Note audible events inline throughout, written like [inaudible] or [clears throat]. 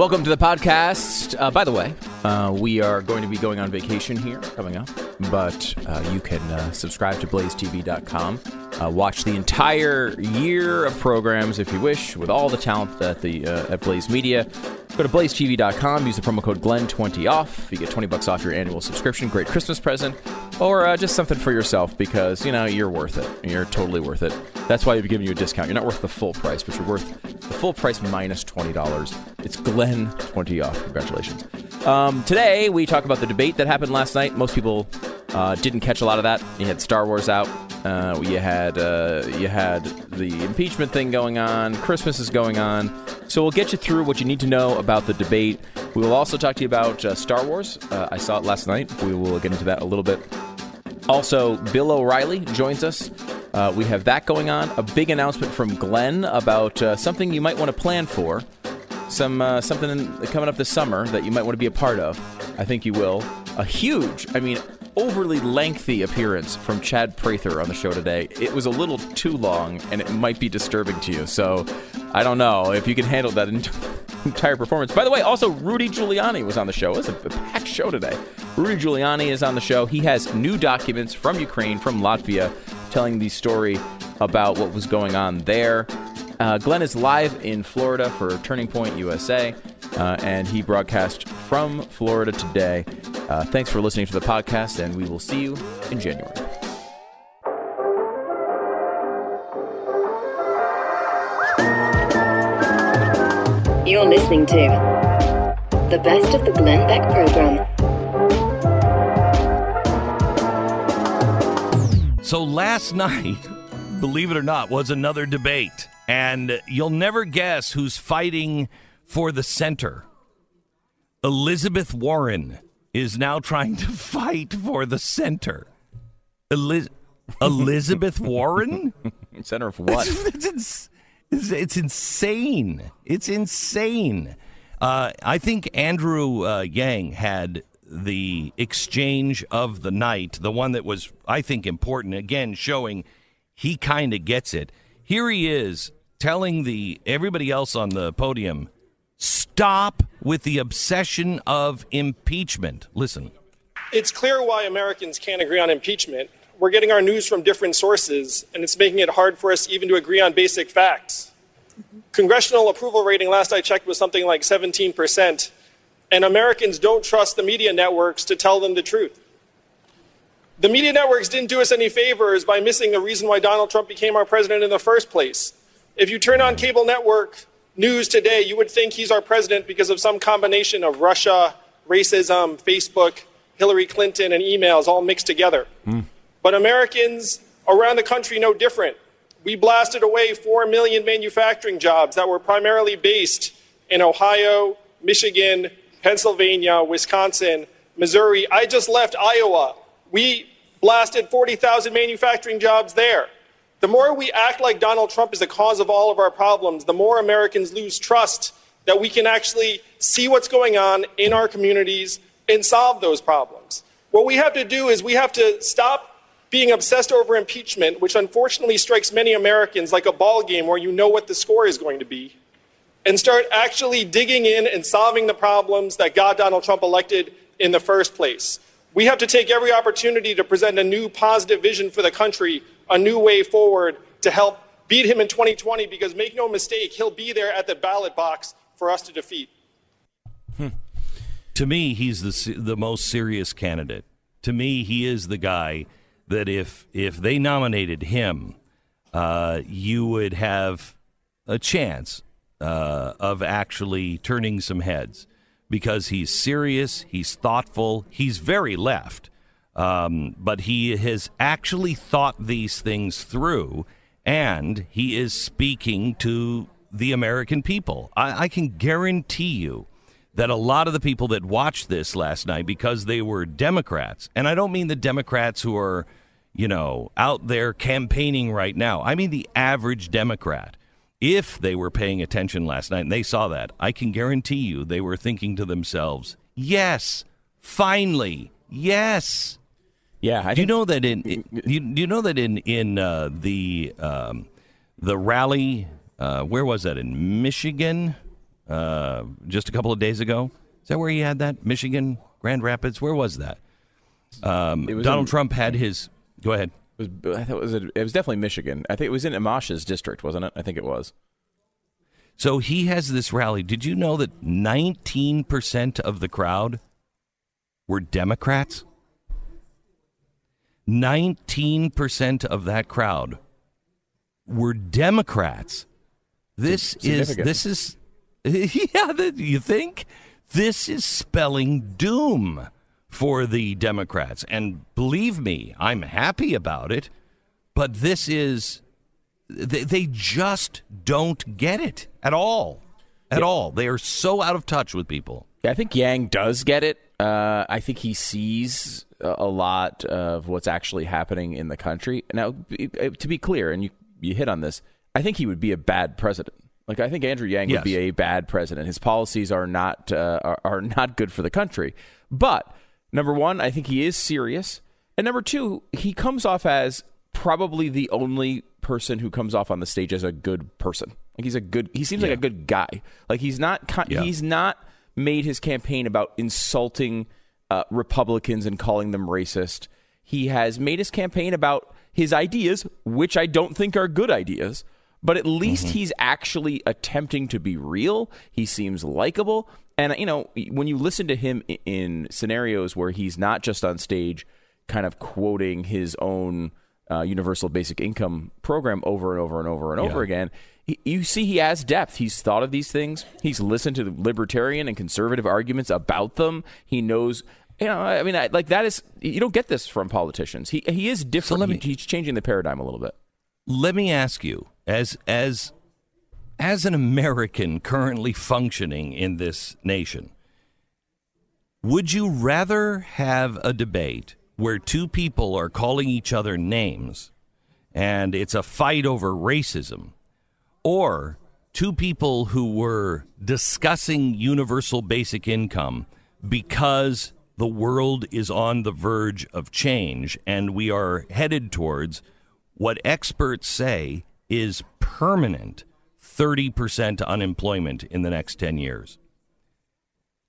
Welcome to the podcast. Uh, by the way, uh, we are going to be going on vacation here coming up, but uh, you can uh, subscribe to blazetv.com. Uh, watch the entire year of programs if you wish, with all the talent at the uh, at Blaze Media. Go to blazetv.com. Use the promo code Glenn20 off. You get 20 bucks off your annual subscription. Great Christmas present, or uh, just something for yourself because you know you're worth it. You're totally worth it. That's why we've given you a discount. You're not worth the full price, but you're worth the full price minus twenty dollars. It's Glenn 20 off. Congratulations. Um, today we talk about the debate that happened last night. Most people uh, didn't catch a lot of that. You had Star Wars out. Uh, you had uh, you had the impeachment thing going on. Christmas is going on. So we'll get you through what you need to know about the debate. We will also talk to you about uh, Star Wars. Uh, I saw it last night. We will get into that a little bit. Also, Bill O'Reilly joins us. Uh, we have that going on. A big announcement from Glenn about uh, something you might want to plan for. Some uh, something in, coming up this summer that you might want to be a part of. I think you will. A huge, I mean, overly lengthy appearance from Chad Prather on the show today. It was a little too long, and it might be disturbing to you. So, I don't know if you can handle that ent- [laughs] entire performance. By the way, also Rudy Giuliani was on the show. It was a packed show today. Rudy Giuliani is on the show. He has new documents from Ukraine, from Latvia, telling the story about what was going on there. Uh, Glenn is live in Florida for Turning Point USA, uh, and he broadcast from Florida today. Uh, thanks for listening to the podcast, and we will see you in January. You're listening to the best of the Glenn Beck program. So last [laughs] night, believe it or not, was another debate. And you'll never guess who's fighting for the center. Elizabeth Warren is now trying to fight for the center. Eliz- Elizabeth Warren? [laughs] Center of what? it's, ins- it's, it's insane. It's insane. Uh, I think Andrew uh, Yang had the exchange of the night, the one that was, I think, important. Again, showing he kind of gets it. Here he is telling the everybody else on the podium, stop with the obsession of impeachment. Listen. It's clear why Americans can't agree on impeachment. We're getting our news from different sources, and it's making it hard for us even to agree on basic facts. Congressional approval rating, last I checked, was something like 17%, and Americans don't trust the media networks to tell them the truth. The media networks didn't do us any favors by missing the reason why Donald Trump became our president in the first place. If you turn on cable network news today, you would think he's our president because of some combination of Russia, racism, Facebook, Hillary Clinton, and emails all mixed together. Hmm. But Americans around the country know different. We blasted away 4 million manufacturing jobs that were primarily based in Ohio, Michigan, Pennsylvania, Wisconsin, Missouri. I just left Iowa. We blasted 40,000 manufacturing jobs there. The more we act like Donald Trump is the cause of all of our problems, the more Americans lose trust that we can actually see what's going on in our communities and solve those problems. What we have to do is we have to stop being obsessed over impeachment, which unfortunately strikes many Americans like a ball game where you know what the score is going to be, and start actually digging in and solving the problems that got Donald Trump elected in the first place. We have to take every opportunity to present a new positive vision for the country, a new way forward to help beat him in 2020 because make no mistake, he'll be there at the ballot box for us to defeat. To me, he's the the most serious candidate. To me, he is the guy that if if they nominated him, uh, you would have a chance uh, of actually turning some heads because he's serious, he's thoughtful, he's very left, um, but he has actually thought these things through, and he is speaking to the American people. I, I can guarantee you that a lot of the people that watched this last night because they were Democrats, and I don't mean the Democrats who are, you know, out there campaigning right now. I mean the average Democrat. If they were paying attention last night and they saw that, I can guarantee you they were thinking to themselves, "Yes, finally, yes." Yeah, I do you know that in you, do you know that in in uh, the um, the rally uh, where was that in Michigan? uh, just a couple of days ago. Is that where he had that? Michigan, Grand Rapids. Where was that? Um, was Donald in- Trump had his. Go ahead. It was, I thought it was, it was definitely Michigan. I think it was in Amash's district, wasn't it? I think it was. So he has this rally. Did you know that 19% of the crowd were Democrats? 19% of that crowd were Democrats. This is this is [laughs] yeah, you think this is spelling doom for the Democrats. And believe me, I'm happy about it, but this is they, they just don't get it at all. At all. They are so out of touch with people. Yeah, I think Yang does get it. Uh, I think he sees a lot of what's actually happening in the country. Now, to be clear, and you you hit on this, I think he would be a bad president. Like I think Andrew Yang Yes. would be a bad president. His policies are not uh, are, are not good for the country. But number one, I think he is serious, and number two, he comes off as probably the only person who comes off on the stage as a good person. Like he's a good. He seems like a good guy. Like he's not. ki- Yeah. He's not made his campaign about insulting uh, Republicans and calling them racist. He has made his campaign about his ideas, which I don't think are good ideas. But at least he's actually attempting to be real. He seems likable. And, you know, when you listen to him in scenarios where he's not just on stage kind of quoting his own uh, universal basic income program over and over and over and over again, you see he has depth. He's thought of these things. He's listened to the libertarian and conservative arguments about them. He knows. You know, I mean, I, like that is you don't get this from politicians. He he is different. let me- He- he's changing the paradigm a little bit. Let me ask you, as as as an American currently functioning in this nation, would you rather have a debate where two people are calling each other names and it's a fight over racism, or two people who were discussing universal basic income because the world is on the verge of change and we are headed towards what experts say is permanent 30% unemployment in the next 10 years.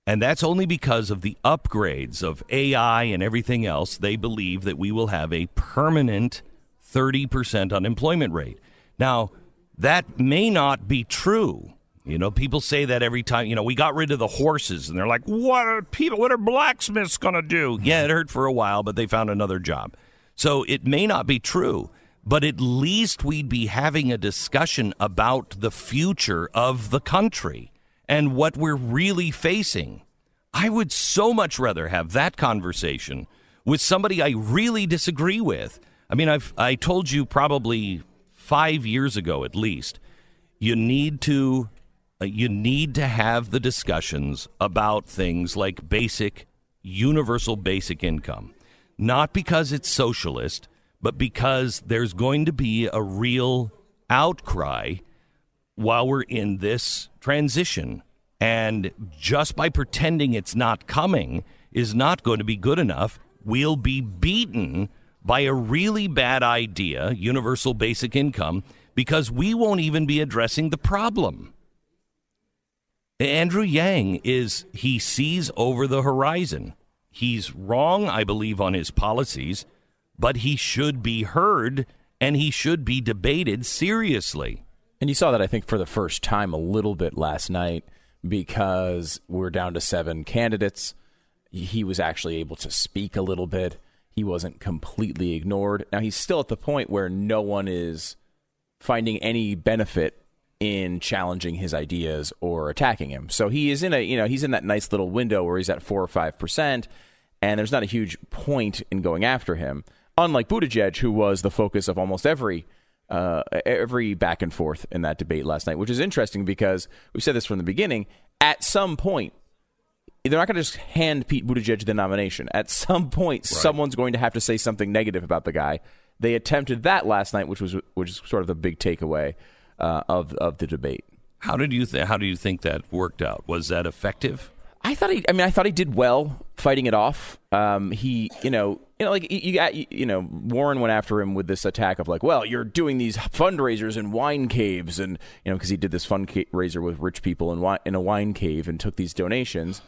And that's only because of the upgrades of AI and everything else. They believe that we will have a permanent 30% unemployment rate. Now, that may not be true. You know, people say that every time, you know, we got rid of the horses and they're like, what are people, what are blacksmiths to do? Yeah, it hurt for a while, but they found another job. So it may not be true, but at least we'd be having a discussion about the future of the country and what we're really facing. I would so much rather have that conversation with somebody I really disagree with. I mean, I've I told you probably 5 years ago at least. You need to uh, you need to have the discussions about things like basic universal basic income. Not because it's socialist, but because there's going to be a real outcry while we're in this transition. And just by pretending it's not coming is not going to be good enough. We'll be beaten by a really bad idea, universal basic income, because we won't even be addressing the problem. Andrew Yang is, he sees over the horizon. He's wrong, I believe, on his policies, but he should be heard and he should be debated seriously. And you saw that, I think, for the first time a little bit last night because we're down to seven candidates. He was actually able to speak a little bit. He wasn't completely ignored. Now, he's still at the point where no one is finding any benefit in challenging his ideas or attacking him. So he is in a, you know, he's in that nice little window where he's at four or five percent, and there's not a huge point in going after him. Unlike Buttigieg, who was the focus of almost every uh, every back and forth in that debate last night, which is interesting because we said this from the beginning. At some point, they're not going to just hand Pete Buttigieg the nomination. At some point, someone's going to have to say something negative about the guy. They attempted that last night, which was which is sort of the big takeaway uh, of of the debate. How did you th- how do you think that worked out? Was that effective? I thought he. I mean, I thought he did well fighting it off. Um, he, you know, you know, like you, got, you, know, Warren went after him with this attack of like, well, you're doing these fundraisers in wine caves, and you know, because he did this fundraiser with rich people in in a wine cave and took these donations.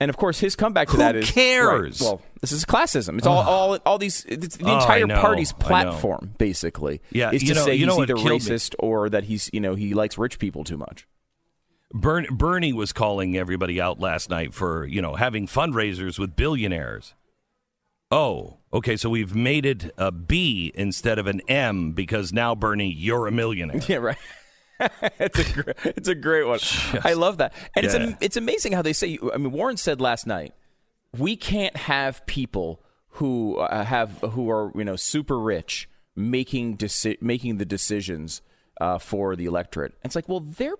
And of course, his comeback to Who that is cares? right, well, this is classism. It's all, all, all these. It's the Oh, entire know, party's platform, basically. Yeah, is to know- say you know he's either killed me? racist or that he's, you know, he likes rich people too much. Bern, Bernie was calling everybody out last night for you know having fundraisers with billionaires. Oh, okay. So we've made it a B instead of an M because now Bernie, you're a millionaire. [laughs] Yeah, right. [laughs] it's a great, it's a great one. I love that, and it's Yeah. am- it's amazing how they say. I mean, Warren said last night, we can't have people who uh, have who are you know super rich making deci- making the decisions uh, for the electorate. It's like, well, they're.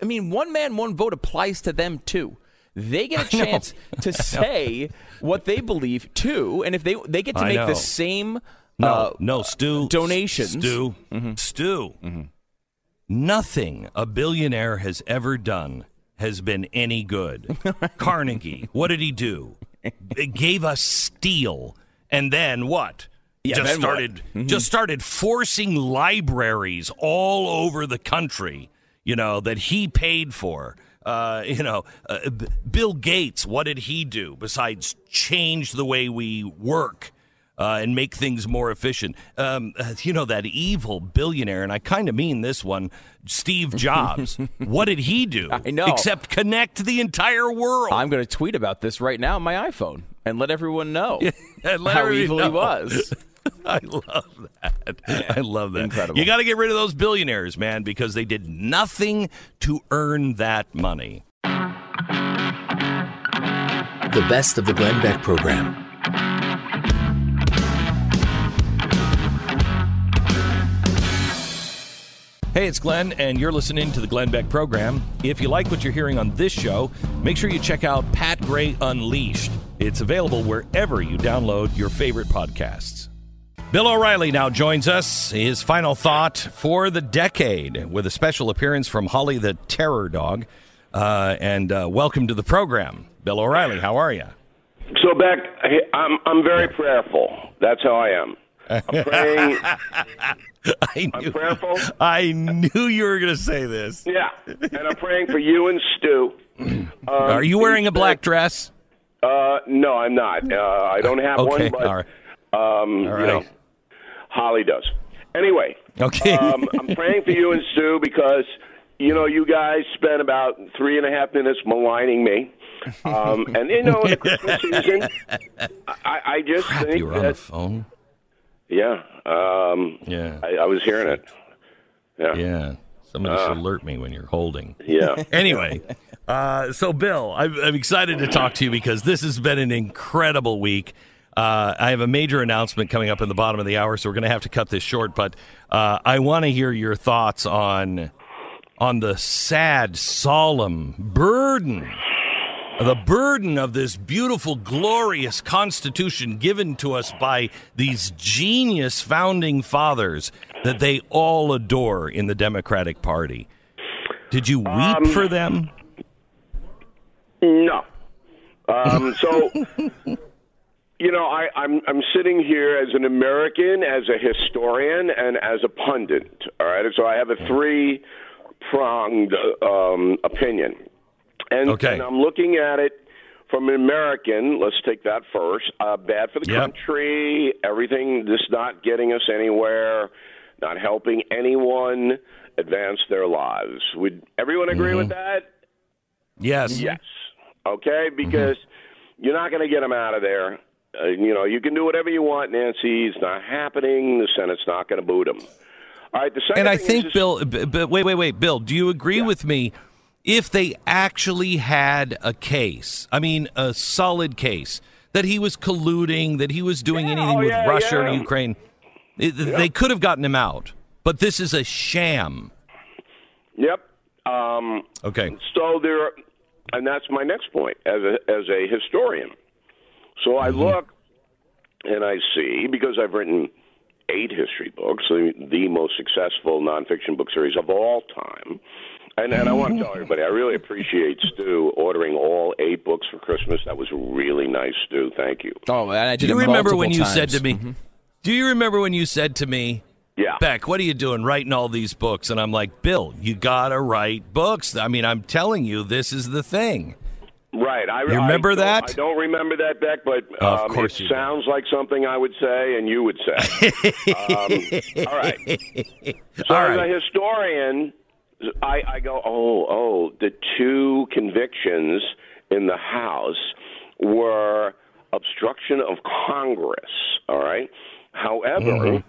I mean, one man, one vote applies to them too. They get a [laughs] chance to [laughs] say what they believe too, and if they they get to I make know. the same. No, uh, no, Stu. donations. Stu. Stu. Nothing a billionaire has ever done has been any good. [laughs] Carnegie, what did he do? It gave us steel, and then what? Yeah, just started just started forcing libraries all over the country. You know that he paid for. Uh, you know, uh, B- Bill Gates. What did he do besides change the way we work? Uh, and make things more efficient. Um, uh, you know, that evil billionaire, and I kind of mean this one, Steve Jobs. [laughs] what did he do? I know. Except connect the entire world. I'm going to tweet about this right now on my iPhone and let everyone know [laughs] And let how evil know. he was. [laughs] I love that. I love that. Incredible. You got to get rid of those billionaires, man, because they did nothing to earn that money. The best of the Glenn Beck program. Hey, it's Glenn, and you're listening to the Glenn Beck program. If you like what you're hearing on this show, make sure you check out Pat Gray Unleashed. It's available wherever you download your favorite podcasts. Bill O'Reilly now joins us. His final thought for the decade with a special appearance from Holly the Terror Dog. Uh, and uh, welcome to the program. Bill O'Reilly, how are you? So Beck, I'm I'm very prayerful. That's how I am. I'm [laughs] praying. I I'm prayerful. I knew you were going to say this. Yeah, and I'm praying for you and Stu. [clears throat] Um, Are you wearing a black dress? Uh, no, I'm not. Uh, I don't have Okay, one, but all right. um, you know, Holly does. Anyway, Okay. um, I'm praying for you and [laughs] Stu because you know you guys spent about three and a half minutes maligning me. Um, and you know, in the Christmas season, I, I just Crap, think you were on the phone. Yeah, um, Yeah. I, I was hearing it. Yeah, Yeah. Somebody Uh. should alert me when you're holding. yeah. [laughs] Anyway, uh, so Bill, I'm, I'm excited to talk to you because this has been an incredible week. Uh, I have a major announcement coming up in the bottom of the hour, so we're going to have to cut this short. But uh, I want to hear your thoughts on on the sad, solemn burden, the burden of this beautiful, glorious Constitution given to us by these genius founding fathers that they all adore in the Democratic Party. Did you weep Um, for them? No. Um, so, [laughs] you know, I, I'm I'm sitting here as an American, as a historian, and as a pundit. All right, so I have a three pronged um, opinion, and, Okay. and I'm looking at it from an American. Let's take that first. Uh, bad for the Yep. country. Everything. just not getting us anywhere. Not helping anyone advance their lives. Would everyone agree with that? Yes. Yes. Okay, because you're not going to get them out of there. Uh, you know, you can do whatever you want, Nancy. It's not happening. The Senate's not going to boot them. All right. The second And I is think just- Bill, b- b- wait, wait, wait, Bill, do you agree with me? If they actually had a case, I mean, a solid case that he was colluding, that he was doing Yeah, anything oh, with yeah, Russia or. Ukraine, it, they could have gotten him out. But this is a sham. Yep. Um, Okay. so there, and that's my next point as a as a historian. So I look and I see because I've written eight history books, the, the most successful nonfiction book series of all time. And, and I want to tell everybody, I really appreciate Stu ordering all eight books for Christmas. That was really nice, Stu. Thank you. Oh, and I did Do you remember when you said to times. me? Do you remember when you said to me, Yeah. Beck, what are you doing writing all these books? And I'm like, Bill, you gotta write books. I mean, I'm telling you, this is the thing. Right. I You remember I that? I don't remember that, Beck, but Of um, course it you do. sounds like something I would say and you would say. [laughs] um, all right. [laughs] So All as a historian, I, I go, oh, oh, the two convictions in the House were obstruction of Congress. All right. However,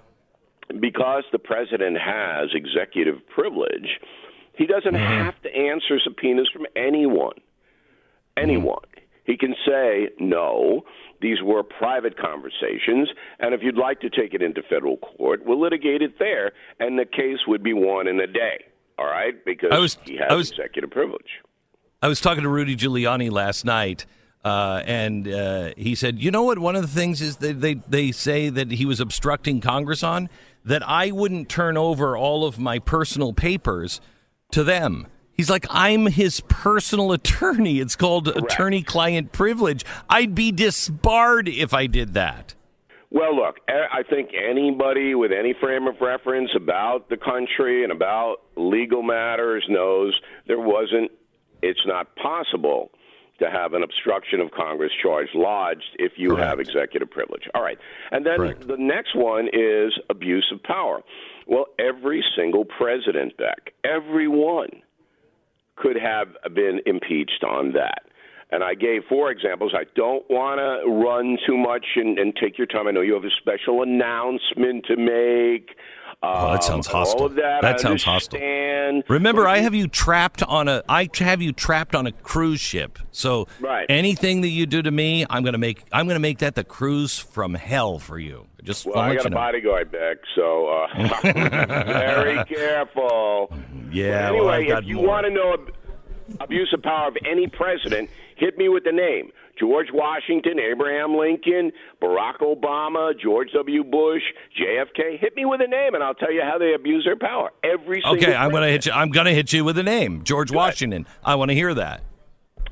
Mm-hmm. because the president has executive privilege, he doesn't Mm-hmm. have to answer subpoenas from anyone. Anyone. He can say, no, these were private conversations, and if you'd like to take it into federal court, we'll litigate it there, and the case would be won in a day. All right? Because I was- he has I was- executive privilege. I was talking to Rudy Giuliani last night, uh, and uh, he said, "You know what? One of the things is that they they say that he was obstructing Congress on that I wouldn't turn over all of my personal papers to them." He's like, "I'm his personal [laughs] attorney. It's called attorney-client privilege. I'd be disbarred if I did that." Well, look, I think anybody with any frame of reference about the country and about legal matters knows there wasn't, it's not possible to have an obstruction of Congress charge lodged if you have executive privilege. All right. And then Correct. the next one is abuse of power. Well, every single president, Beck, every one could have been impeached on that. And I gave four examples. I don't want to run too much and, and take your time. I know you have a special announcement to make. Oh, that um, sounds hostile. All of that, That sounds hostile. Remember, I have you trapped on a. I have you trapped on a cruise ship. So Right. anything that you do to me, I'm gonna make. I'm gonna make that the cruise from hell for you. Just Well, I got a know. bodyguard back, so uh, [laughs] very [laughs] careful. Yeah, But well, anyway, got if you want to know ab- abuse of power of any president, hit me with the name. George Washington, Abraham Lincoln, Barack Obama, George W. Bush, JFK. Hit me with a name, and I'll tell you how they abuse their power. Every single Okay, I'm gonna hit you. I'm gonna hit you with a name, George Washington. I want to hear that.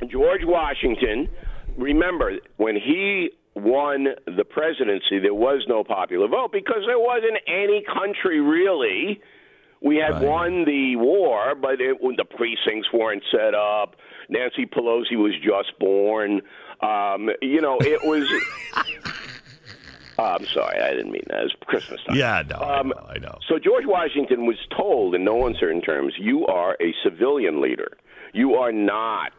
George Washington, remember, when he won the presidency, there was no popular vote because there wasn't any country really. We had Right. won the war, but it, the precincts weren't set up. Nancy Pelosi was just born. Um, you know, it was. Oh, [laughs] I'm sorry, I didn't mean that. It's Christmas time. Yeah, no, I Um, know, I know. So George Washington was told in no uncertain terms, you are a civilian leader. You are not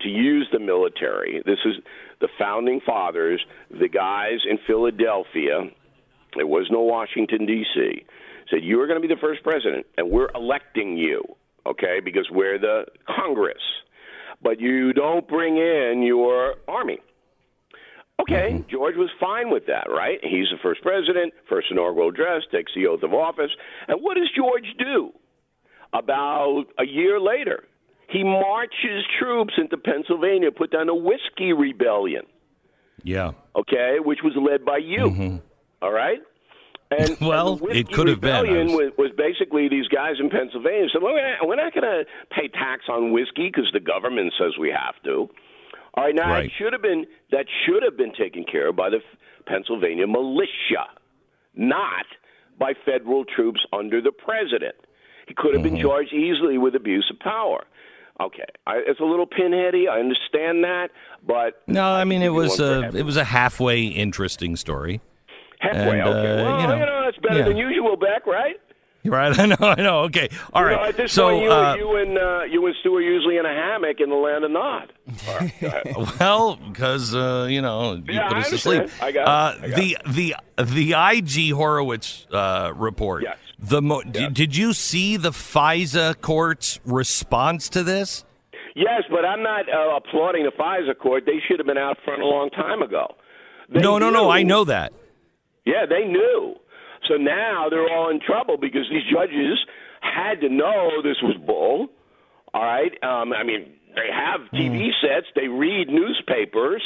to use the military. This is the founding fathers, the guys in Philadelphia. There was no Washington D.C. Said you are going to be the first president, and we're electing you. Okay, because we're the Congress, but you don't bring in your army. Okay, mm-hmm. George was fine with that, right? He's the first president, first inaugural address, takes the oath of office. And what does George do? About a year later, he marches troops into Pennsylvania, put down a whiskey rebellion, Yeah. okay, which was led by you. Mm-hmm. All right? [laughs] And. Well, and it could have been. Was- was, basically these guys in Pennsylvania said, well, we're not, not going to pay tax on whiskey because the government says we have to. All right, now Right. it should have been that should have been taken care of by the Pennsylvania militia, not by federal troops under the president. He could have been Mm-hmm. charged easily with abuse of power. Okay, I, it's a little pinheady. I understand that, but No, I mean it was a it was a halfway interesting story. Halfway. and, okay, uh, well, you know, that's better yeah. than usual, Beck, right? Right? [laughs] I know. I know. Okay. All You right. know, at this so, point, you, uh, you and uh, you and Stu are usually in a hammock in the land of Nod. Right, [laughs] well, because uh, you know you Yeah, put us to sleep. I got uh, I got the the the IG Horowitz uh, report. Yes. The mo- Yes. did, did you see the FISA court's response to this? Yes, but I'm not uh, applauding the FISA court. They should have been out front a long time ago. They no, no, no. I know that. Yeah, they knew. So now they're all in trouble because these judges had to know this was bull. All right. Um, I mean, they have TV Mm. sets. They read newspapers.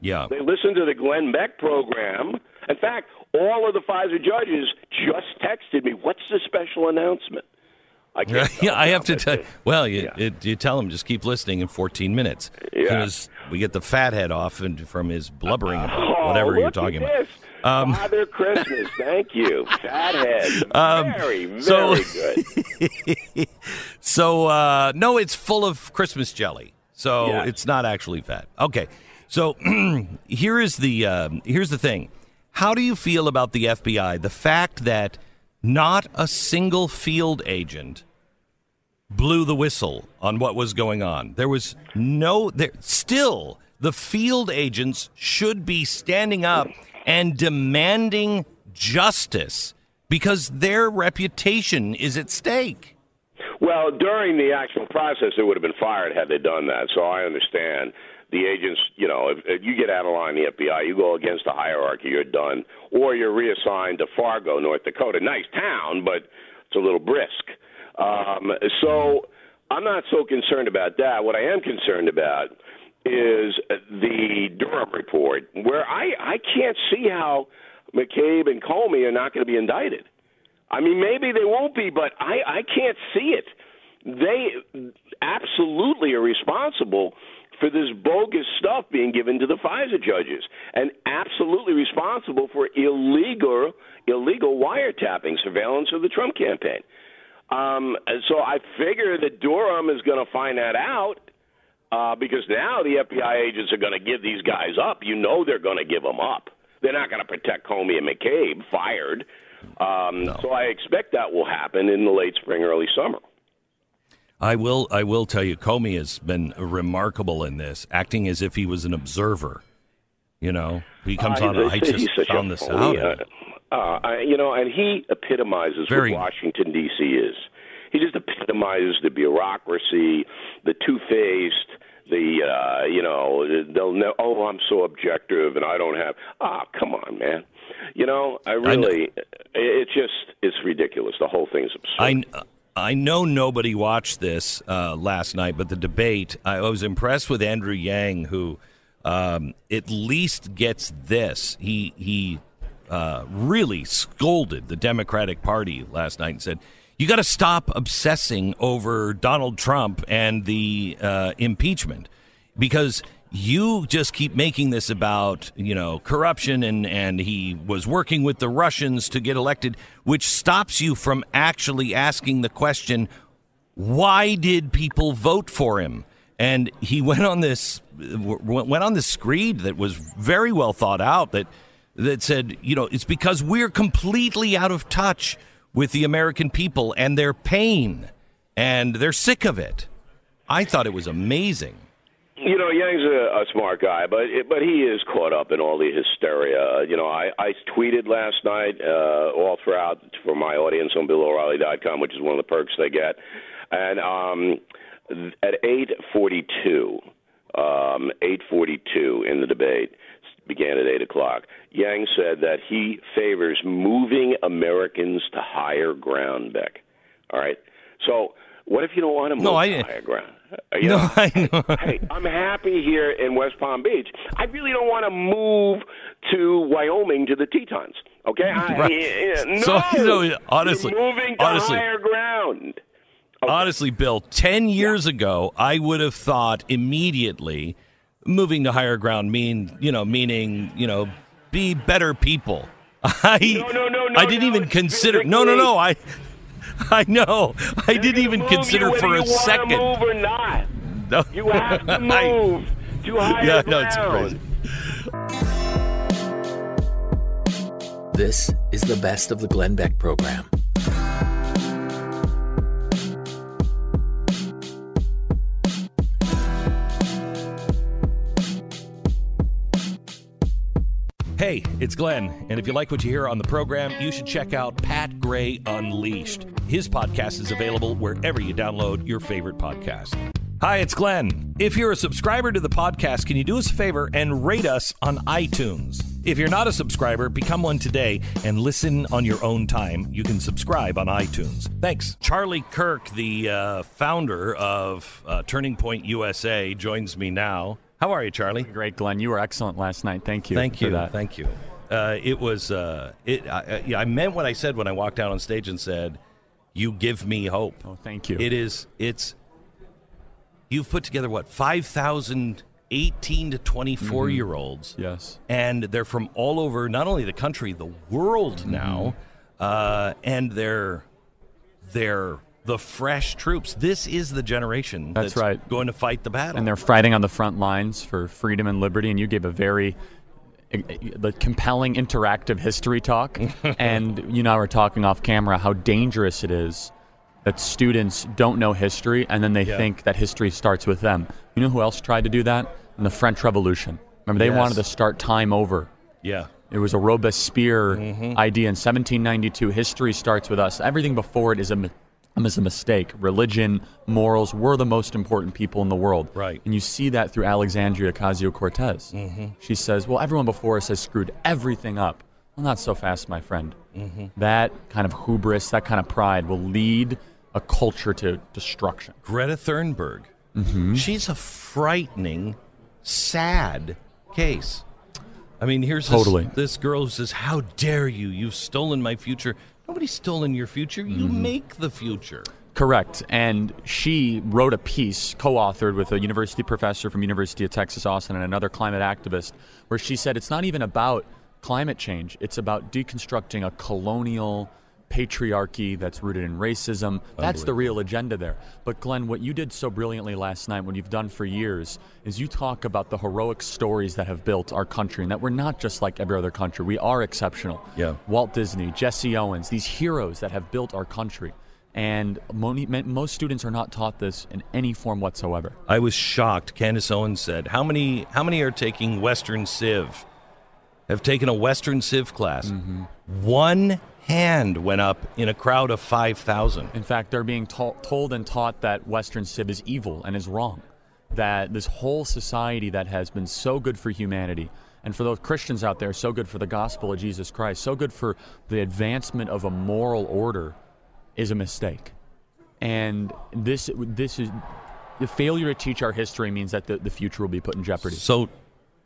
Yeah. They listen to the Glenn Beck program. In fact, all of the FISA judges just texted me, "What's the special announcement?" I can't. yeah, [laughs] I have to tell. Well, you, Yeah. it, you tell him just keep listening in 14 minutes. Yeah. Because we get the fathead off and from his blubbering about Oh, whatever look you're talking this. Um, Father Christmas, thank you, fathead. very, very so- good. [laughs] So uh, no, it's full of Christmas jelly. So Yes. it's not actually fat. Okay. So [clears throat] here is the um, here's the thing. How do you feel about the FBI? The fact that not a single field agent blew the whistle on what was going on. There was no there still the field agents should be standing up and demanding justice because their reputation is at stake. Well, during the actual process, they would have been fired had they done that. So I understand the agents. You know, if, if you get out of line, the FBI, you go against the hierarchy, you're done, or you're reassigned to Fargo, North Dakota. Nice town, but it's a little brisk. Um, so I'm not so concerned about that. What I am concerned about is the Durham report, where I I can't see how McCabe and Comey are not going to be indicted. I mean, maybe they won't be, but I, I can't see it. They absolutely are responsible for this bogus stuff being given to the FISA judges, and absolutely responsible for illegal illegal wiretapping surveillance of the Trump campaign. Um, and so I figure that Durham is going to find that out uh, because now the FBI agents are going to give these guys up. You know they're going to give them up. They're not going to protect Comey and McCabe fired. Um, So I expect that will happen in the late spring, early summer. I will. I will tell you, Comey has been remarkable in this, acting as if he was an observer. You know, he comes Uh, on. he's- I he's just such a found this out. Uh, uh, I- you know, and he epitomizes Very- what Washington D.C. is. He just epitomizes the bureaucracy, the two-faced, the uh, you know, they'll know. Oh, I'm so objective, and I don't have. Ah, come on, man. You know, I really, it it's just, it's ridiculous. The whole thing's absurd. I I know nobody watched this uh, last night, but the debate. I was impressed with Andrew Yang, who um, at least gets this. He he uh, really scolded the Democratic Party last night and said, "You got to stop obsessing over Donald Trump and the uh, impeachment because." You just keep making this about, you know, corruption and, and he was working with the Russians to get elected, which stops you from actually asking the question, why did people vote for him? And he [laughs] went on this went on this screed that was very well thought out that that said, you know, it's because we're completely out of touch with the American people and their pain, and they're sick of it. I thought it was amazing. You know, Yang's a, a smart guy, but but he is caught up in all the hysteria. You know, I, I tweeted last night uh, all throughout for my audience on BillO'Reilly.com, which is one of the perks they get. And um, at 8:42, um, 8:42 in the debate began at 8 o'clock. Yang said that he favors moving Americans to higher ground. Beck, all right. So, what if you don't want to move No, I- to higher ground? Uh, you [laughs] No, know, I know. hey, I'm happy here in West Palm Beach. I really don't want to move to Wyoming to the Tetons. Okay, I, [laughs] Right. yeah, no, [laughs] So, honestly- You're moving to honestly- higher ground. Honestly, Bill, 10 years ago, I would have thought immediately moving to higher ground mean, you know, meaning, you know, be better people. [laughs] I No, no, no, no, I didn't no, even consider No, no, no. I [laughs] I know. I They're didn't even consider for a you second. Move or not? [laughs] No. You have to I- move to higher Yeah, ground. no, it's crazy. This is the best of the Glenn Beck program. Hey, it's Glenn, and if you like what you hear on the program, you should check out Pat Gray Unleashed. His podcast is available wherever you download your favorite podcast. Hi, it's Glenn. If you're a subscriber to the podcast, can you do us a favor and rate us on iTunes? If you're not a subscriber, become one today and listen on your own time. You can subscribe on iTunes. Thanks. Charlie Kirk, the uh, founder of uh, Turning Point USA, joins me now. How are you, Charlie? Great, Glenn. You were excellent last night. Thank you. Thank for you. that. Thank you. Uh, it was. Uh, it. I, I- I meant what I said when I walked out on stage and said, You give me hope. Oh, thank you. It is. It's. You've put together what five thousand 18 to 24 Mm-hmm. year olds. Yes. And they're from all over, not only the country, the world Mm-hmm. now. Uh, and they're they're the fresh troops. This is the generation That's right. going to fight the battle. and they're fighting on the front lines for freedom and liberty. And you gave a very the compelling interactive history talk. [laughs] and you and I were talking off camera how dangerous it is that students don't know history and then they Yeah. think that history starts with them. You know who else tried to do that? In the French Revolution. Remember, they Yes. wanted to start time over. yeah. It was a Robespierre Mm-hmm. idea in 1792. History starts with us. Everything before it is a, is a mistake. Religion, morals, we're the most important people in the world. Right. And you see that through Alexandria Ocasio Cortez. Mm-hmm. She says, well, everyone before us has screwed everything up. Well, not so fast, my friend. Mm-hmm. That kind of hubris, that kind of pride will lead a culture to destruction. Greta Thunberg. Mm-hmm. She's a frightening, sad case. I mean, here's Totally. this, this girl who says, How dare you? You've stolen my future. Nobody's stolen your future. You Mm-hmm. make the future. Correct. And she wrote a piece, co-authored with a university professor from University of Texas Austin and another climate activist, where she said it's not even about climate change. It's about deconstructing a colonial patriarchy that's rooted in racism. That's the real agenda there. But Glenn, what you did so brilliantly last night, what you've done for years, is you talk about the heroic stories that have built our country and that we're not just like every other country. We are exceptional. Yeah. Walt Disney, Jesse Owens, these heroes that have built our country. And most students are not taught this in any form whatsoever. I was shocked. Candace Owens said, "How many? How many are taking Western Civ? Have taken a Western Civ class? Mm-hmm. One hand went up in a crowd of five thousand. In fact, they're being to- told and taught that Western Civ is evil and is wrong. That this whole society that has been so good for humanity, and for those Christians out there, so good for the gospel of Jesus Christ, so good for the advancement of a moral order, is a mistake. And this, this is the failure to teach our history means that the, the future will be put in jeopardy. So,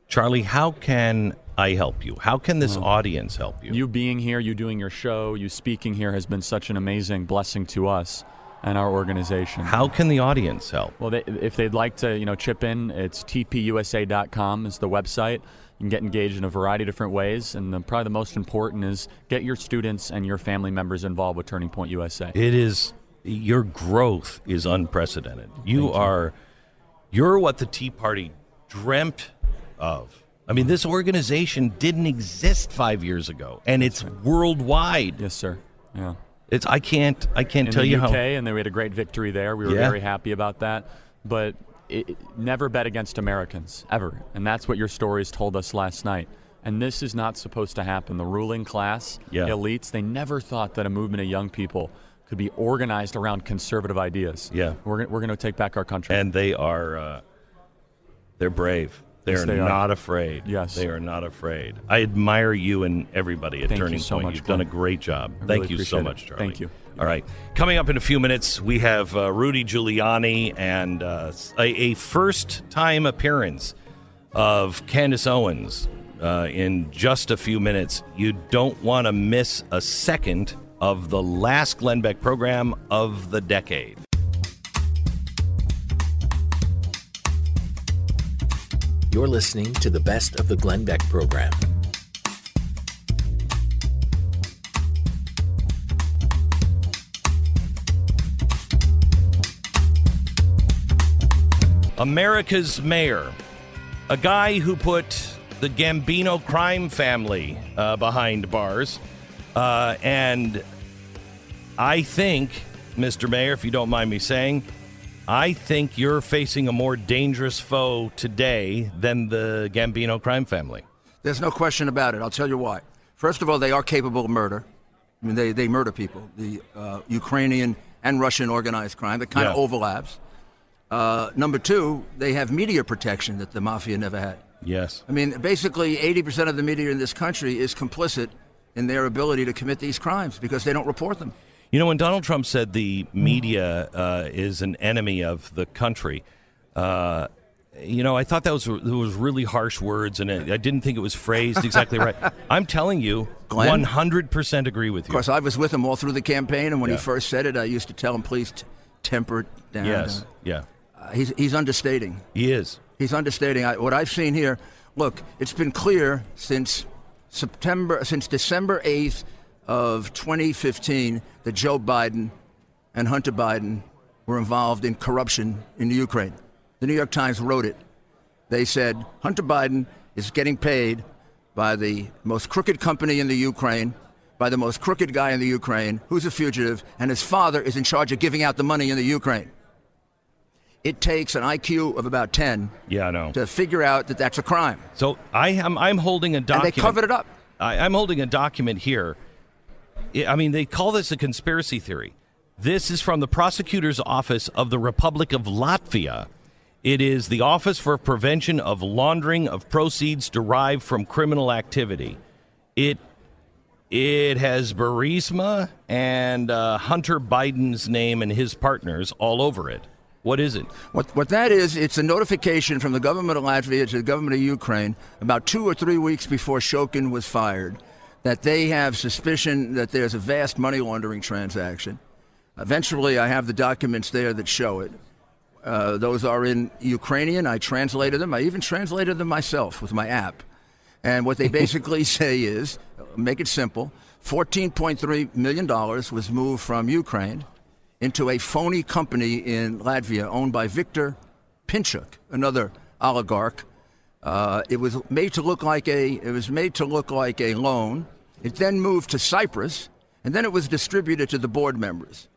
Charlie, how can I help you? How can this audience help you? You being here, you doing your show, you speaking here has been such an amazing blessing to us and our organization. How can the audience help? Well, they, if they'd like to, you know, chip in, it's tpusa.com is the website. You can get engaged in a variety of different ways, and the, probably the most important is get your students and your family members involved with Turning Point USA. It is your growth is unprecedented. You, are you're what the Tea Party dreamt of. I mean, this organization didn't exist five years ago, and it's worldwide. yes, sir. Yeah. It's I can't I can't in tell the you UK, how. and then we had a great victory there. We were Yeah. very happy about that. But it, never bet against Americans ever, and that's what your stories told us last night. And this is not supposed to happen. The ruling class, Yeah. elites, they never thought that a movement of young people could be organized around conservative ideas. Yeah. we're we're going to take back our country. and they are uh, they're brave. They Yes, are they are. not afraid. Yes. they are not afraid. I admire you and everybody at Thank you Turning so Point. much, You've done a great job. I Thank really you so it. much, Charlie. Thank you. All right, coming up in a few minutes, we have uh, Rudy Giuliani and uh, a, a first-time appearance of Candace Owens uh, in just a few minutes. You don't want to miss a second of the last Glenn Beck program of the decade. You're listening to the best of the Glenn Beck program. America's mayor, a guy who put the Gambino crime family uh, behind bars. Uh, and I think, Mr. Mayor, if you don't mind me saying, I think you're facing a more dangerous foe today than the Gambino crime family. There's no question about it. I'll tell you why. First of all, they are capable of murder. I mean, they, they murder people. The uh, Ukrainian and Russian organized crime that kind of Yeah. overlaps. Uh, number two, they have media protection that the mafia never had. Yes. I mean, basically, 80% of the media in this country is complicit in their ability to commit these crimes because they don't report them. You know, when Donald Trump said the media uh, is an enemy of the country, uh, you know, I thought that was was really harsh words, and I didn't think it was phrased exactly right. [laughs] I'm telling you, Glenn? 100% agree with you. Of course, I was with him all through the campaign, and when Yeah. he first said it, I used to tell him, please t- temper it down. Yes, yeah, Uh, he's, he's understating. he is. He's understating. I, what I've seen here, look, it's been clear since September, since December 8th of 2015 that Joe Biden and Hunter Biden were involved in corruption in the Ukraine. The New York Times wrote it. They said Hunter Biden is getting paid by the most crooked company in the Ukraine, by the most crooked guy in the Ukraine, who's a fugitive, and his father is in charge of giving out the money in the Ukraine. It takes an IQ of about 10 Yeah, I know. to figure out that that's a crime. So I am I'm holding a document. And they covered it up. I, I'm holding a document here. I mean, they call this a conspiracy theory. This is from the prosecutor's office of the Republic of Latvia. It is the Office for Prevention of Laundering of Proceeds Derived from Criminal Activity. It it has Burisma and uh, Hunter Biden's name and his partners all over it. What is it? What, what that is, it's a notification from the government of Latvia to the government of Ukraine about two or three weeks before Shokin was fired that they have suspicion that there's a vast money laundering transaction. Eventually, I have the documents there that show it. Uh, those are in Ukrainian. I translated them. I even translated them myself with my app. And what they [laughs] basically say is make it simple $14.3 million was moved from Ukraine into a phony company in Latvia owned by Viktor Pinchuk, another oligarch. Uh, it was made to look like a it was made to look like a loan. It then moved to Cyprus, and then it was distributed to the board members.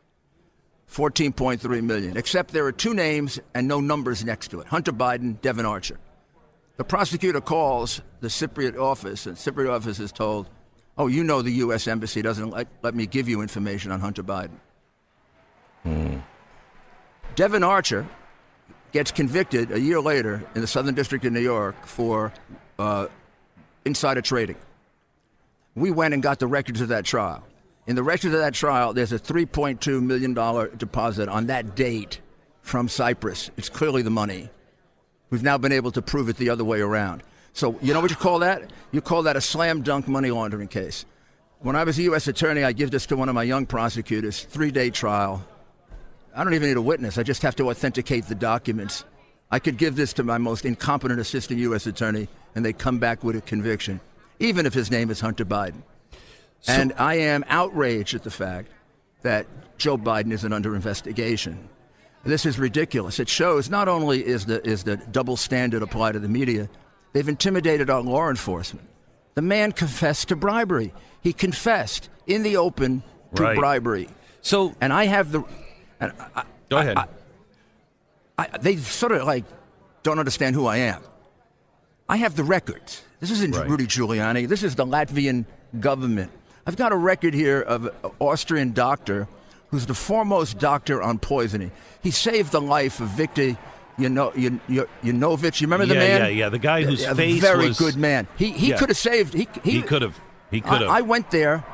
14.3 million. Except there are two names and no numbers next to it: Hunter Biden, Devon Archer. The prosecutor calls the Cypriot office, and Cypriot office is told, "Oh, you know the U.S. embassy doesn't let, let me give you information on Hunter Biden." Devon Archer gets convicted a year later in the Southern District of New York for uh, insider trading. We went and got the records of that trial. In the records of that trial, there's a $3.2 million deposit on that date from Cyprus. It's clearly the money. We've now been able to prove it the other way around. So, you know what you call that? You call that a slam dunk money laundering case. When I was a U.S. attorney, I give this to one of my young prosecutors, three day trial. I don't even need a witness. I just have to authenticate the documents. I could give this to my most incompetent assistant U.S. attorney, and they come back with a conviction, even if his name is Hunter Biden. and I am outraged at the fact that Joe Biden isn't under investigation. This is ridiculous. It shows not only is the, is the double standard applied to the media, they've intimidated our law enforcement. The man confessed to bribery. He confessed in the open to Right. bribery. So, And I have the. And I, go ahead. I, they sort of like don't understand who I am. I have the records. This isn't Right. Rudy Giuliani. This is the Latvian government. I've got a record here of an Austrian doctor who's the foremost doctor on poisoning. He saved the life of Viktor Yano- Yan- Yan- Yanovich. You remember the Yeah, man? yeah, yeah, the guy whose a face very was- good man. He he Yeah. could have saved. He he, he could have. He could have. I, I went there.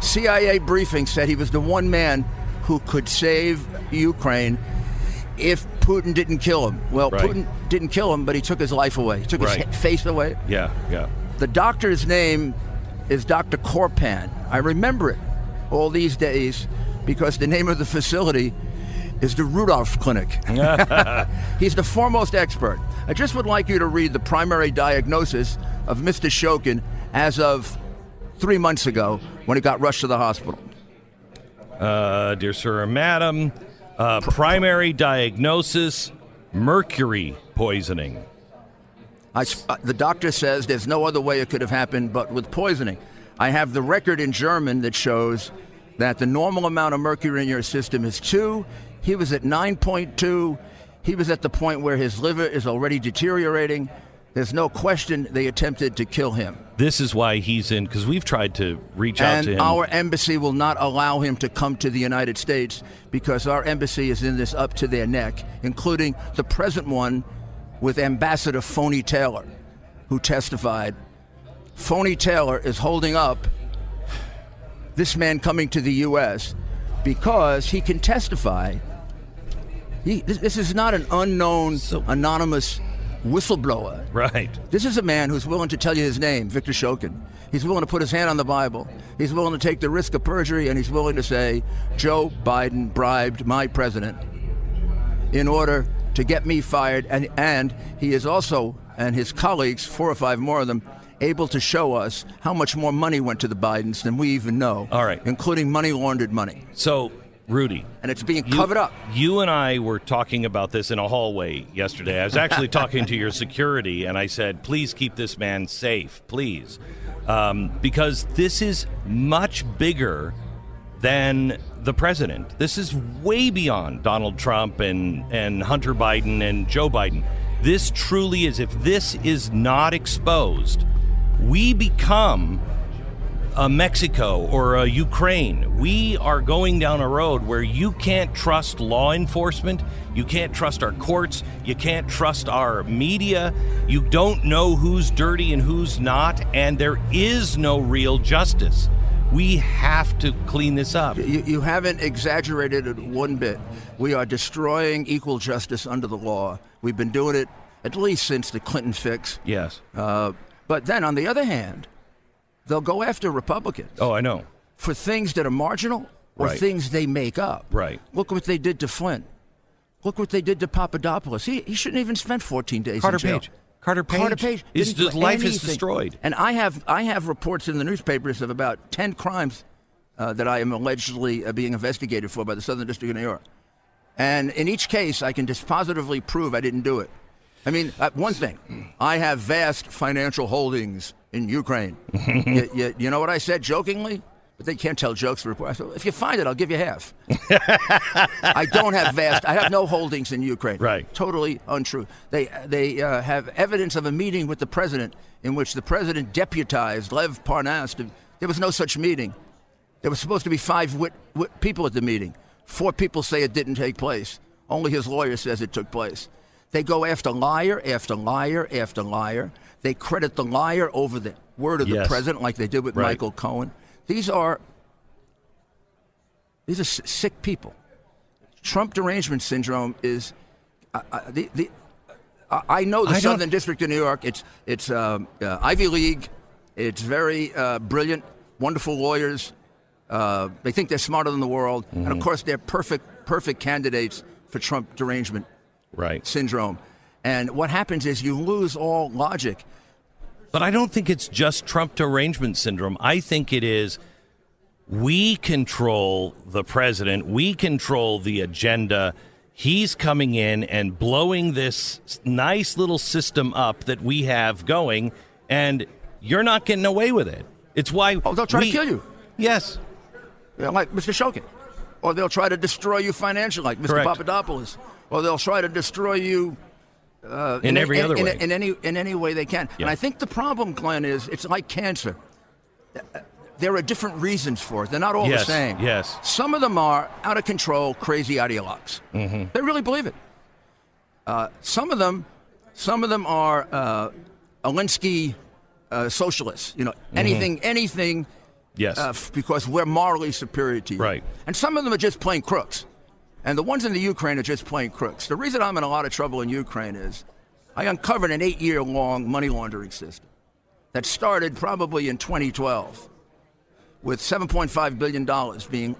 CIA briefing said he was the one man who could save Ukraine if Putin didn't kill him. Well, Right. Putin didn't kill him, but he took his life away. He took his Right. he- [laughs] face away. yeah, yeah. The doctor's name is Dr. Korpan. I remember it all these days because the name of the facility is the Rudolph Clinic. [laughs] [laughs] He's the foremost expert. I just would like you to read the primary diagnosis of Mr. Shokin as of three months ago when he got rushed to the hospital. Uh, dear sir or madam, uh, primary diagnosis: mercury poisoning. I, uh, the doctor says there's no other way it could have happened but with poisoning. I have the record in German that shows that the normal amount of mercury in your system is two. He was at 9.2. He was at the point where his liver is already deteriorating. There's no question they attempted to kill him. This is why he's in because we've tried to reach out And to him. our embassy will not allow him to come to the United States because our embassy is in this up to their neck, including the present one with Ambassador Phony Taylor, who testified. Phony Taylor is holding up this man coming to the U.S. because he can testify He, this, this is not an unknown, anonymous whistleblower. Right. This is a man who's willing to tell you his name, Victor Shokin. He's willing to put his hand on the Bible. He's willing to take the risk of perjury, and he's willing to say, Joe Biden bribed my president in order to get me fired. And, and he is also, and his colleagues, four or five more of them, able to show us how much more money went to the Bidens than we even know. All right. Including money laundered money. So, Rudy. And it's being you- covered up. You and I were talking about this in a hallway yesterday. I was actually talking to your security, and I said, please keep this man safe, please. Um, because this is much bigger than the president. This is way beyond Donald Trump and, and Hunter Biden and Joe Biden. This truly is, if this is not exposed, we become a Mexico or a Ukraine. We are going down a road where you can't trust law enforcement, you can't trust our courts, you can't trust our media, you don't know who's dirty and who's not, and there is no real justice. We have to clean this up. You, you haven't exaggerated it one bit. We are destroying equal justice under the law. We've been doing it at least since the Clinton fix. Yes. Uh, but then, on the other hand, they'll go after Republicans Oh, I know. for things that are marginal or Right. things they make up. Right. Look what they did to Flynn. Look what they did to Papadopoulos. He, he shouldn't even spend 14 days Carter in jail. Page. Carter Page. Carter Page. His life is destroyed. And I have I have reports in the newspapers of about 10 crimes uh, that I am allegedly uh, being investigated for by the Southern District of New York. And in each case, I can dispositively prove I didn't do it. I mean, uh, one thing, I have vast financial holdings in Ukraine. [laughs] you, you, you know what I said jokingly? But they can't tell jokes. report. I said, if you find it, I'll give you half. [laughs] I don't have vast. I have no holdings in Ukraine. Right. Totally untrue. They they uh, have evidence of a meeting with the president in which the president deputized Lev Parnas. To, there was no such meeting. There was supposed to be five wit, wit people at the meeting. Four people say it didn't take place. Only his lawyer says it took place. They go after liar after liar after liar. They credit the liar over the word of the president, like they did with Right. Michael Cohen. These are these are s- sick people. Trump derangement syndrome is uh, uh, the, the I- I know the I don't- Southern District of New York. It's it's um, uh, Ivy League. It's very uh, brilliant, wonderful lawyers. Uh, they think they're smarter than the world, and Mm-hmm. of course, they're perfect perfect candidates for Trump derangement Right. syndrome. And what happens is you lose all logic. But I don't think it's just Trump derangement syndrome. I think it is we control the president, we control the agenda. He's coming in and blowing this nice little system up that we have going, and you're not getting away with it. It's why. Oh, they'll try we- to kill you. Yes. Yeah, like Mr. Shokin. Or they'll try to destroy you financially, like Mr. Correct. Papadopoulos. Or they'll try to destroy you uh, In every other in, way. In, any in any way they can. And I think the problem, Glenn, is it's like cancer. There are different reasons for it. They're not all Yes, the same. yes. Some of them are out of control, crazy ideologues. Mm-hmm. They really believe it. Uh, some of them, some of them are uh, Alinsky uh, socialists. You know, anything, anything Mm-hmm. Yes. uh, f- because we're morally superior to you. Right. And some of them are just plain crooks. And the ones in the Ukraine are just plain crooks. The reason I'm in a lot of trouble in Ukraine is I uncovered an eight year long money laundering system that started probably in 2012 with $7.5 billion being,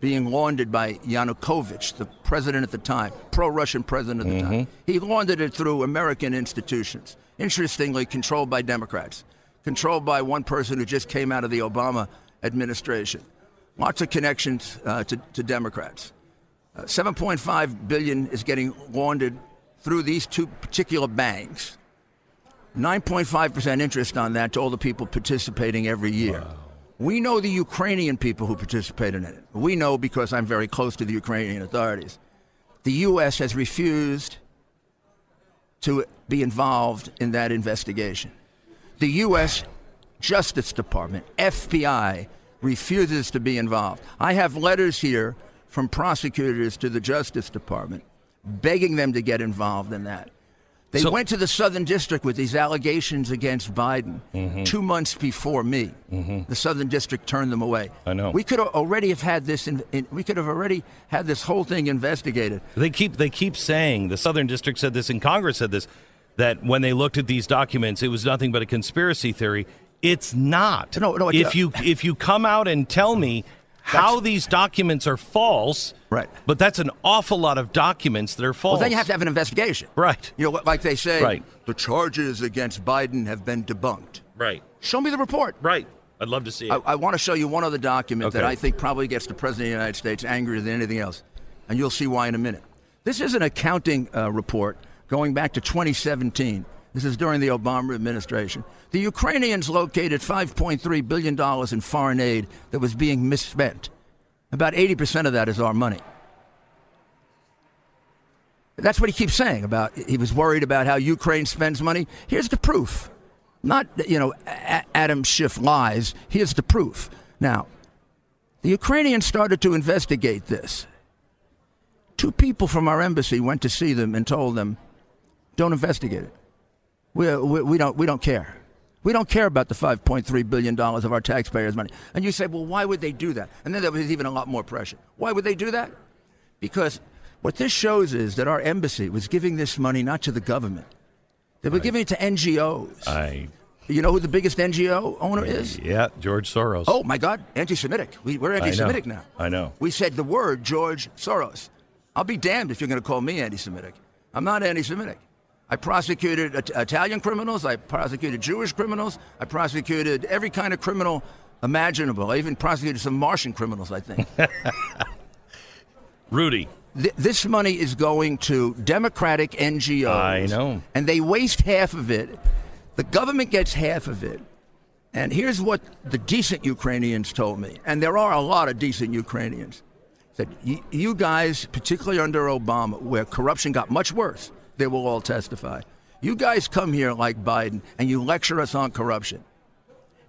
being laundered by Yanukovych, the president at the time, pro Russian president at the time. He laundered it through American institutions, interestingly, controlled by Democrats, controlled by one person who just came out of the Obama administration. Lots of connections uh, to, to Democrats. Uh, 7.5 billion is getting laundered through these two particular banks. 9.5% interest on that to all the people participating every year. We know the Ukrainian people who participated in it. We know because I'm very close to the Ukrainian authorities. The U.S. has refused to be involved in that investigation. The U.S. Justice Department, FBI, refuses to be involved. I have letters here from prosecutors to the Justice Department begging them to get involved in that. They So- went to the Southern District with these allegations against Biden Mm-hmm. two months before me. The Southern District turned them away. I know. We could have already have had this. In, in, we could have already had this whole thing investigated. They keep they keep saying the Southern District said this and Congress said this that when they looked at these documents, it was nothing but a conspiracy theory. It's not. No, no, if you if you come out and tell me how these documents are false, Right. But that's an awful lot of documents that are false. Well, then you have to have an investigation. Right. You know, like they say, Right. the charges against Biden have been debunked. Right. Show me the report. Right. I'd love to see it. I, I want to show you one other document that I think probably gets the President of the United States angrier than anything else. And you'll see why in a minute. This is an accounting uh, report going back to 2017. This is during the Obama administration. The Ukrainians located $5.3 billion in foreign aid that was being misspent. About 80% of that is our money. That's what he keeps saying about he was worried about how Ukraine spends money. Here's the proof. Not, you know, A- Adam Schiff lies. Here's the proof. Now, the Ukrainians started to investigate this. Two people from our embassy went to see them and told them, don't investigate it. We, uh, we, we, don't, we don't care. We don't care about the $5.3 billion of our taxpayers' money. And you say, well, why would they do that? And then there was even a lot more pressure. Why would they do that? Because what this shows is that our embassy was giving this money not to the government, they were giving it to NGOs. I You know who the biggest NGO owner is? yeah, George Soros. Oh my God, anti-Semitic. We, we're anti-Semitic now. I know. We said the word George Soros. I'll be damned if you're going to call me anti-Semitic. I'm not anti-Semitic. I prosecuted It- Italian criminals. I prosecuted Jewish criminals. I prosecuted every kind of criminal imaginable. I even prosecuted some Martian criminals. I think. [laughs] Rudy. Th- this money is going to Democratic NGOs. I know. And they waste half of it. The government gets half of it. And here's what the decent Ukrainians told me. And there are a lot of decent Ukrainians. That y- you guys, particularly under Obama, where corruption got much worse, they will all testify. You guys come here like Biden and you lecture us on corruption.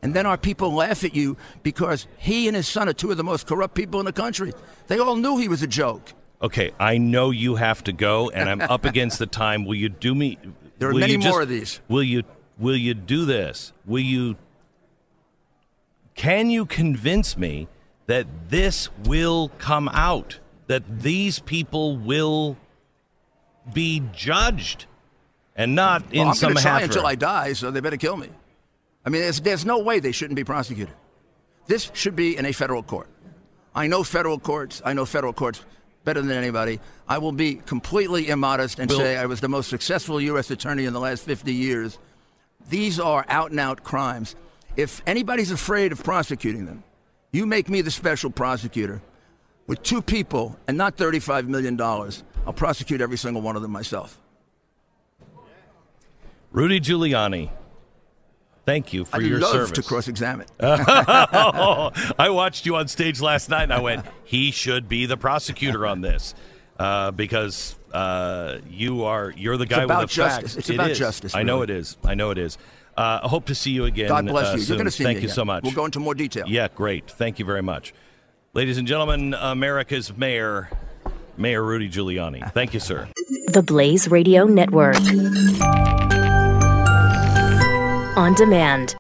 And then our people laugh at you because he and his son are two of the most corrupt people in the country. They all knew he was a joke. Okay, I know you have to go, and I'm up against the time. Will you do me? [laughs] There are many just- more of these. Will you? Will you do this? Will you? Can you convince me that this will come out? That these people will be judged, and not in well, I'm some going to try until I die, so they better kill me. I mean, there's, there's no way they shouldn't be prosecuted. This should be in a federal court. I know federal courts. I know federal courts better than anybody. I will be completely immodest and Bill- say I was the most successful U.S. attorney in the last 50 years. These are out and out crimes. If anybody's afraid of prosecuting them, you make me the special prosecutor. With two people and not $35 million, I'll prosecute every single one of them myself. Rudy Giuliani. Thank you for I your love service. to cross-examine. [laughs] oh, I watched you on stage last night, and I went, he should be the prosecutor on this uh, because uh, you are you're the guy about with the justice. facts. It's It about is. justice, I know it is. I know it is. Uh, I hope to see you again. God bless uh, you. soon. You're going to see Thank me you again. so much. We'll go into more detail. Yeah, great. Thank you very much, ladies and gentlemen. America's mayor, Mayor Rudy Giuliani. Thank you, sir. The Blaze Radio Network. On demand.